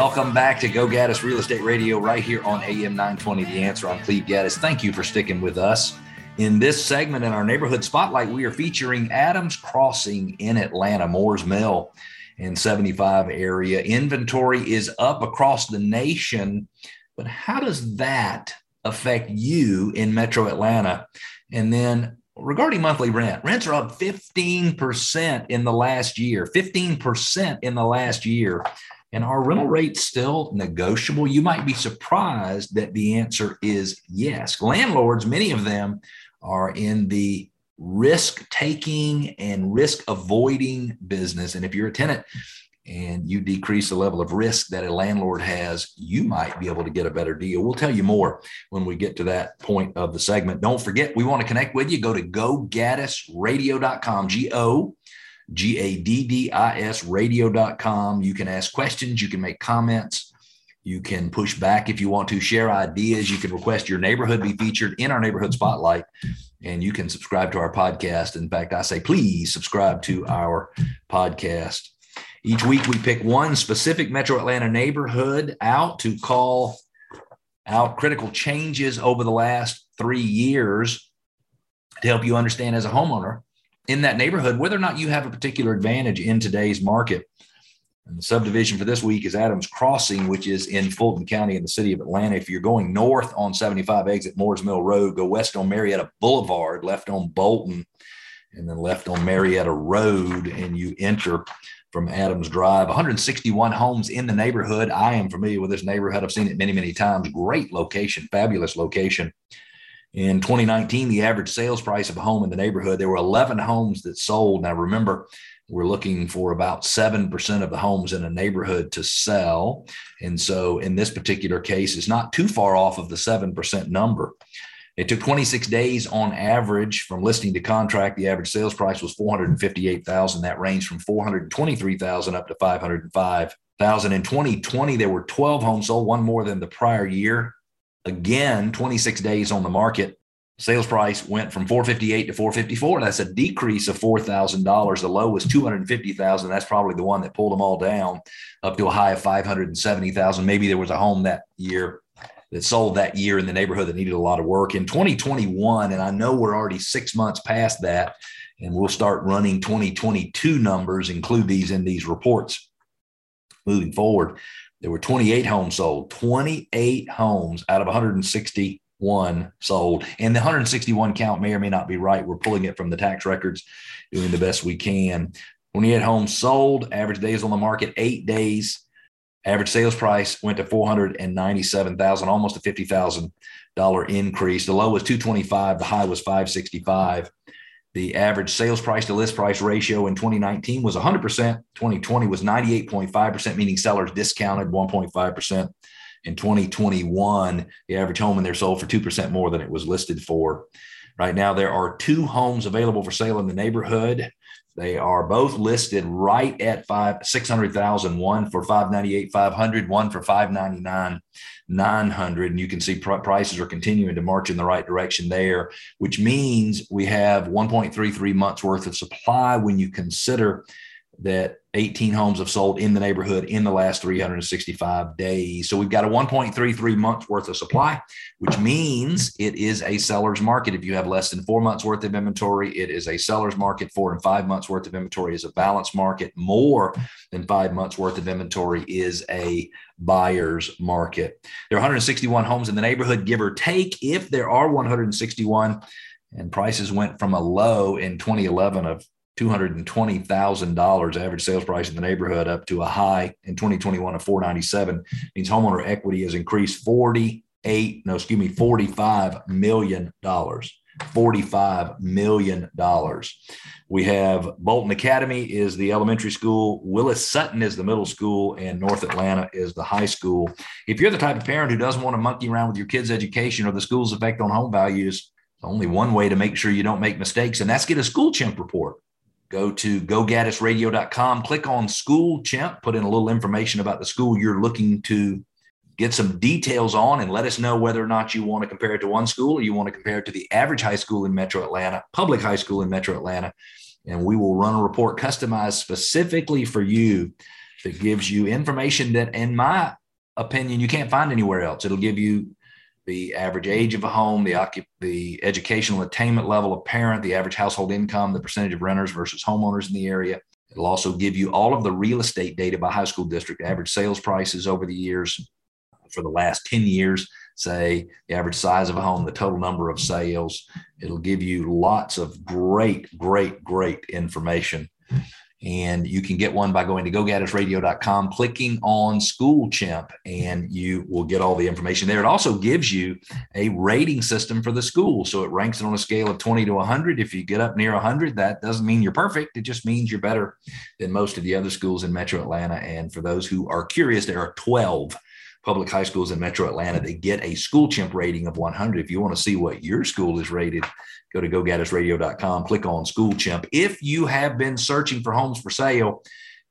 Welcome back to Go Gaddis Real Estate Radio right here on AM 920 The Answer. I'm Cleve Gaddis. Thank you for sticking with us. In this segment in our neighborhood spotlight, we are featuring Adams Crossing in Atlanta, Moores Mill in 75 area. Inventory is up across the nation, but how does that affect you in Metro Atlanta? And then regarding monthly rent, rents are up 15% in the last year, 15% in the last year. And are rental rates still negotiable? You might be surprised that the answer is yes. Landlords, many of them are in the risk taking and risk avoiding business. And if you're a tenant, and you decrease the level of risk that a landlord has, you might be able to get a better deal. We'll tell you more when we get to that point of the segment. Don't forget, we want to connect with you. Go to gogaddisradio.com, G O G A D D I S radio.com. You can ask questions, you can make comments, you can push back if you want to, share ideas, you can request your neighborhood be featured in our neighborhood spotlight, and you can subscribe to our podcast. In fact, I say, please subscribe to our podcast. Each week, we pick one specific Metro Atlanta neighborhood out to call out critical changes over the last three years to help you understand as a homeowner in that neighborhood whether or not you have a particular advantage in today's market. And the subdivision for this week is Adams Crossing, which is in Fulton County in the city of Atlanta. If you're going north on 75 exit Moores Mill Road, go west on Marietta Boulevard, left on Bolton, and then left on Marietta Road, and you enter from Adams Drive. 161 homes in the neighborhood. I am familiar with this neighborhood. I've seen it many, many times. Great location, fabulous location. In 2019, the average sales price of a home in the neighborhood, there were 11 homes that sold. Now, remember, we're looking for about 7% of the homes in a neighborhood to sell. And so, in this particular case, it's not too far off of the 7% number. It took 26 days on average from listing to contract. The average sales price was 458,000. That ranged from 423,000 up to 505,000. In 2020, there were 12 homes sold, one more than the prior year. Again, 26 days on the market. Sales price went from 458 to 454. That's a decrease of $4,000. The low was 250,000. That's probably the one that pulled them all down up to a high of 570,000. Maybe there was a home that year that sold that year in the neighborhood that needed a lot of work. In 2021, and I know we're already six months past that, and we'll start running 2022 numbers, include these in these reports moving forward. There were 28 homes sold, 28 homes out of 161 sold. And the 161 count may or may not be right. We're pulling it from the tax records, doing the best we can. 28 homes sold, average days on the market, eight days. Average sales price went to 497,000, almost a $50,000 increase. The low was 225, the high was 565. The average sales price to list price ratio in 2019 was 100%. 2020 was 98.5%, meaning sellers discounted 1.5%. In 2021, the average home in there sold for 2% more than it was listed for. Right now, there are two homes available for sale in the neighborhood. They are both listed right at five six hundred thousand. One for five ninety eight five hundred. One for five ninety nine nine hundred. And you can see pr- prices are continuing to march in the right direction there, which means we have one point three three months worth of supply when you consider that 18 homes have sold in the neighborhood in the last 365 days. So we've got a 1.33 months worth of supply, which means it is a seller's market. If you have less than four months worth of inventory, it is a seller's market. Four and five months worth of inventory is a balanced market. More than five months worth of inventory is a buyer's market. There are 161 homes in the neighborhood, give or take. If there are 161, and prices went from a low in 2011 of $220,000 average sales price in the neighborhood up to a high in 2021 of 497 means homeowner equity has increased 48 no excuse me 45 million dollars 45 million dollars. We have bolton academy is the elementary school willis sutton is the middle school and north atlanta is the high school. If you're the type of parent who doesn't want to monkey around with your kids education or the school's effect on home values only one way to make sure you don't make mistakes and that's get a school chimp report go to gogaddisradio.com, click on School Chimp, put in a little information about the school you're looking to get some details on, and let us know whether or not you want to compare it to one school or you want to compare it to the average high school in Metro Atlanta, public high school in Metro Atlanta. And we will run a report customized specifically for you that gives you information that, in my opinion, you can't find anywhere else. It'll give you the average age of a home, the occup- the educational attainment level of parent, the average household income, the percentage of renters versus homeowners in the area. It'll also give you all of the real estate data by high school district, average sales prices over the years for the last 10 years, say the average size of a home, the total number of sales. It'll give you lots of great, great, great information and you can get one by going to gogaddisradio.com, clicking on School Chimp, and you will get all the information there. It also gives you a rating system for the school. So it ranks it on a scale of 20 to 100. If you get up near 100, that doesn't mean you're perfect. It just means you're better than most of the other schools in Metro Atlanta. And for those who are curious, there are 12 public high schools in Metro Atlanta that get a school chimp rating of 100. If you want to see what your school is rated, go to gogaddisradio.com, click on school chimp. If you have been searching for homes for sale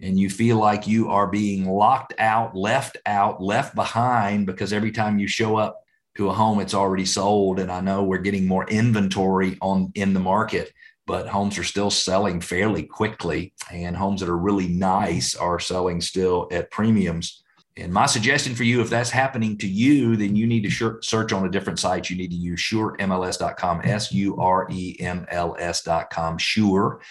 and you feel like you are being locked out, left out, left behind because every time you show up to a home, it's already sold. And I know we're getting more inventory on in the market but homes are still selling fairly quickly and homes that are really nice are selling still at premiums and my suggestion for you, if that's happening to you, then you need to search on a different site. You need to use suremls.com, S U R E M L S.com, suremls.com.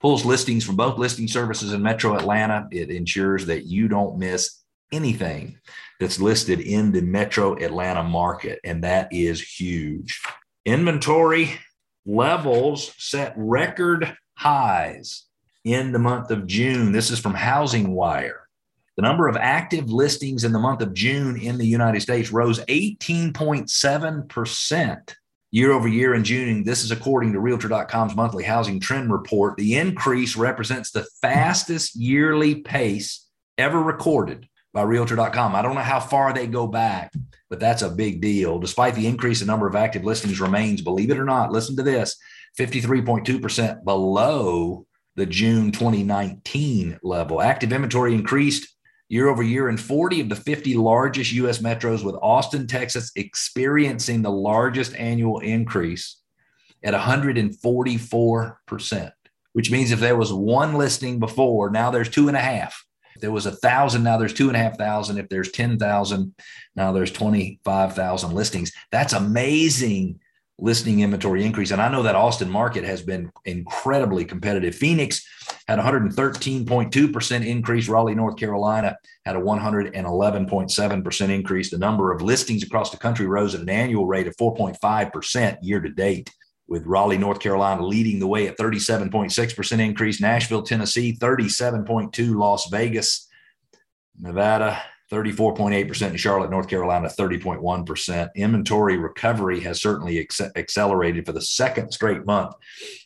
Pulls listings from both listing services in Metro Atlanta. It ensures that you don't miss anything that's listed in the Metro Atlanta market, and that is huge. Inventory levels set record highs in the month of June. This is from Housing Wire. The number of active listings in the month of June in the United States rose 18.7% year over year in June. This is according to Realtor.com's monthly housing trend report. The increase represents the fastest yearly pace ever recorded by Realtor.com. I don't know how far they go back, but that's a big deal. Despite the increase in number of active listings remains, believe it or not, listen to this 53.2% below the June 2019 level. Active inventory increased year over year in 40 of the 50 largest US metros, with Austin, Texas experiencing the largest annual increase at 144%, which means if there was one listing before, now there's two and a half. If there was a thousand, now there's two and a half thousand. If there's 10,000, now there's 25,000 listings. That's amazing listing inventory increase. And I know that Austin market has been incredibly competitive. Phoenix had 113.2% increase. Raleigh, North Carolina had a 111.7% increase. The number of listings across the country rose at an annual rate of 4.5% year to date, with Raleigh, North Carolina leading the way at 37.6% increase. Nashville, Tennessee, 37.2. Las Vegas, Nevada, 34.8% in Charlotte, North Carolina, 30.1%. Inventory recovery has certainly accelerated for the second straight month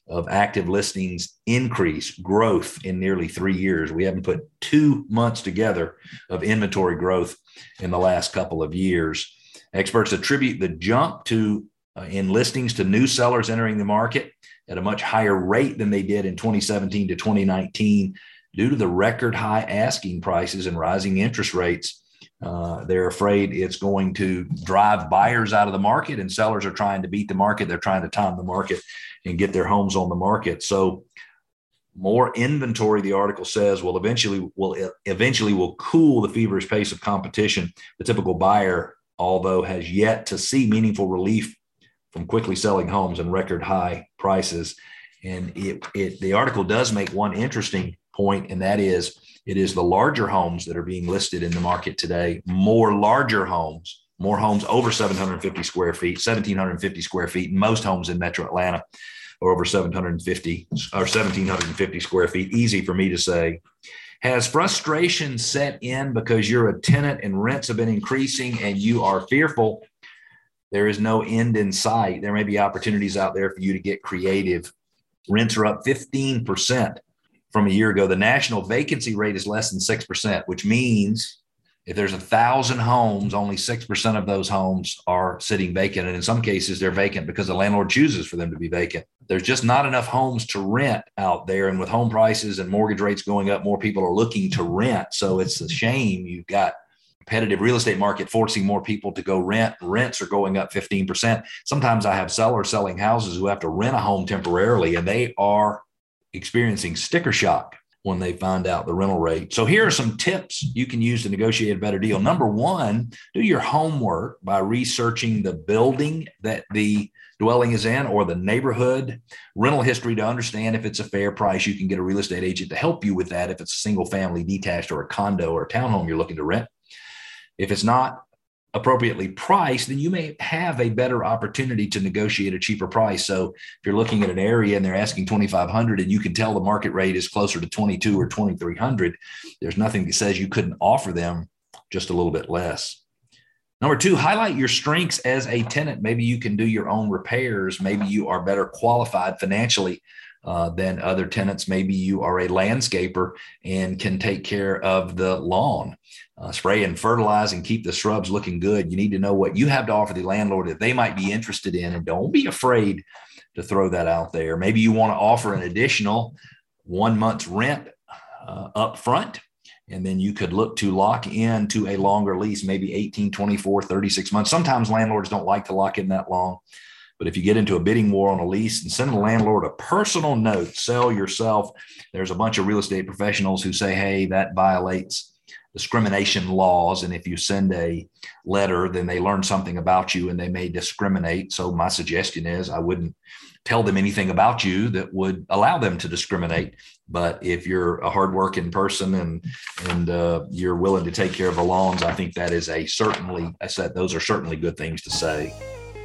of active listings increase growth in nearly three years. We haven't put two months together of inventory growth in the last couple of years. Experts attribute the jump to uh, in listings to new sellers entering the market at a much higher rate than they did in 2017 to 2019 due to the record high asking prices and rising interest rates. Uh, they're afraid it's going to drive buyers out of the market, and sellers are trying to beat the market. They're trying to time the market and get their homes on the market. So, more inventory, the article says, will eventually will eventually will cool the feverish pace of competition. The typical buyer, although, has yet to see meaningful relief from quickly selling homes and record high prices. And it, it the article does make one interesting point, and that is it is the larger homes that are being listed in the market today, more larger homes, more homes over 750 square feet, 1750 square feet. Most homes in metro Atlanta are over 750 or 1750 square feet. Easy for me to say. Has frustration set in because you're a tenant and rents have been increasing and you are fearful? There is no end in sight. There may be opportunities out there for you to get creative. Rents are up 15% from a year ago. The national vacancy rate is less than 6%, which means if there's a thousand homes, only 6% of those homes are sitting vacant. And in some cases, they're vacant because the landlord chooses for them to be vacant. There's just not enough homes to rent out there. And with home prices and mortgage rates going up, more people are looking to rent. So it's a shame you've got competitive real estate market forcing more people to go rent. Rents are going up 15%. Sometimes I have sellers selling houses who have to rent a home temporarily and they are experiencing sticker shock. when they find out the rental rate. So here are some tips you can use to negotiate a better deal. Number one, do your homework by researching the building that the dwelling is in or the neighborhood rental history to understand if it's a fair price. You can get a real estate agent to help you with that if it's a single family detached or a condo or a townhome you're looking to rent. If it's not, appropriately priced, then you may have a better opportunity to negotiate a cheaper price. So if you're looking at an area and they're asking 2500 and you can tell the market rate is closer to 22 or 2300, there's nothing that says you couldn't offer them just a little bit less. Number two, highlight your strengths as a tenant. Maybe you can do your own repairs. Maybe you are better qualified financially uh, than other tenants. Maybe you are a landscaper and can take care of the lawn, uh, spray and fertilize and keep the shrubs looking good. You need to know what you have to offer the landlord that they might be interested in, and don't be afraid to throw that out there. Maybe you want to offer an additional one month's rent uh, up front and then you could look to lock in to a longer lease maybe 18 24 36 months sometimes landlords don't like to lock in that long but if you get into a bidding war on a lease and send the landlord a personal note, sell yourself. There's a bunch of real estate professionals who say, hey, that violates discrimination laws. And if you send a letter, then they learn something about you and they may discriminate. So my suggestion is I wouldn't tell them anything about you that would allow them to discriminate. But if you're a hardworking person and and uh, you're willing to take care of the lawns, I think that is a certainly I said those are certainly good things to say.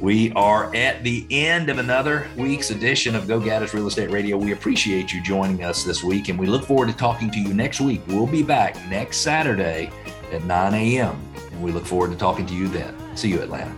We are at the end of another week's edition of Go Gaddis Real Estate Radio. We appreciate you joining us this week, and we look forward to talking to you next week. We'll be back next Saturday at 9 a.m., and we look forward to talking to you then. See you, Atlanta.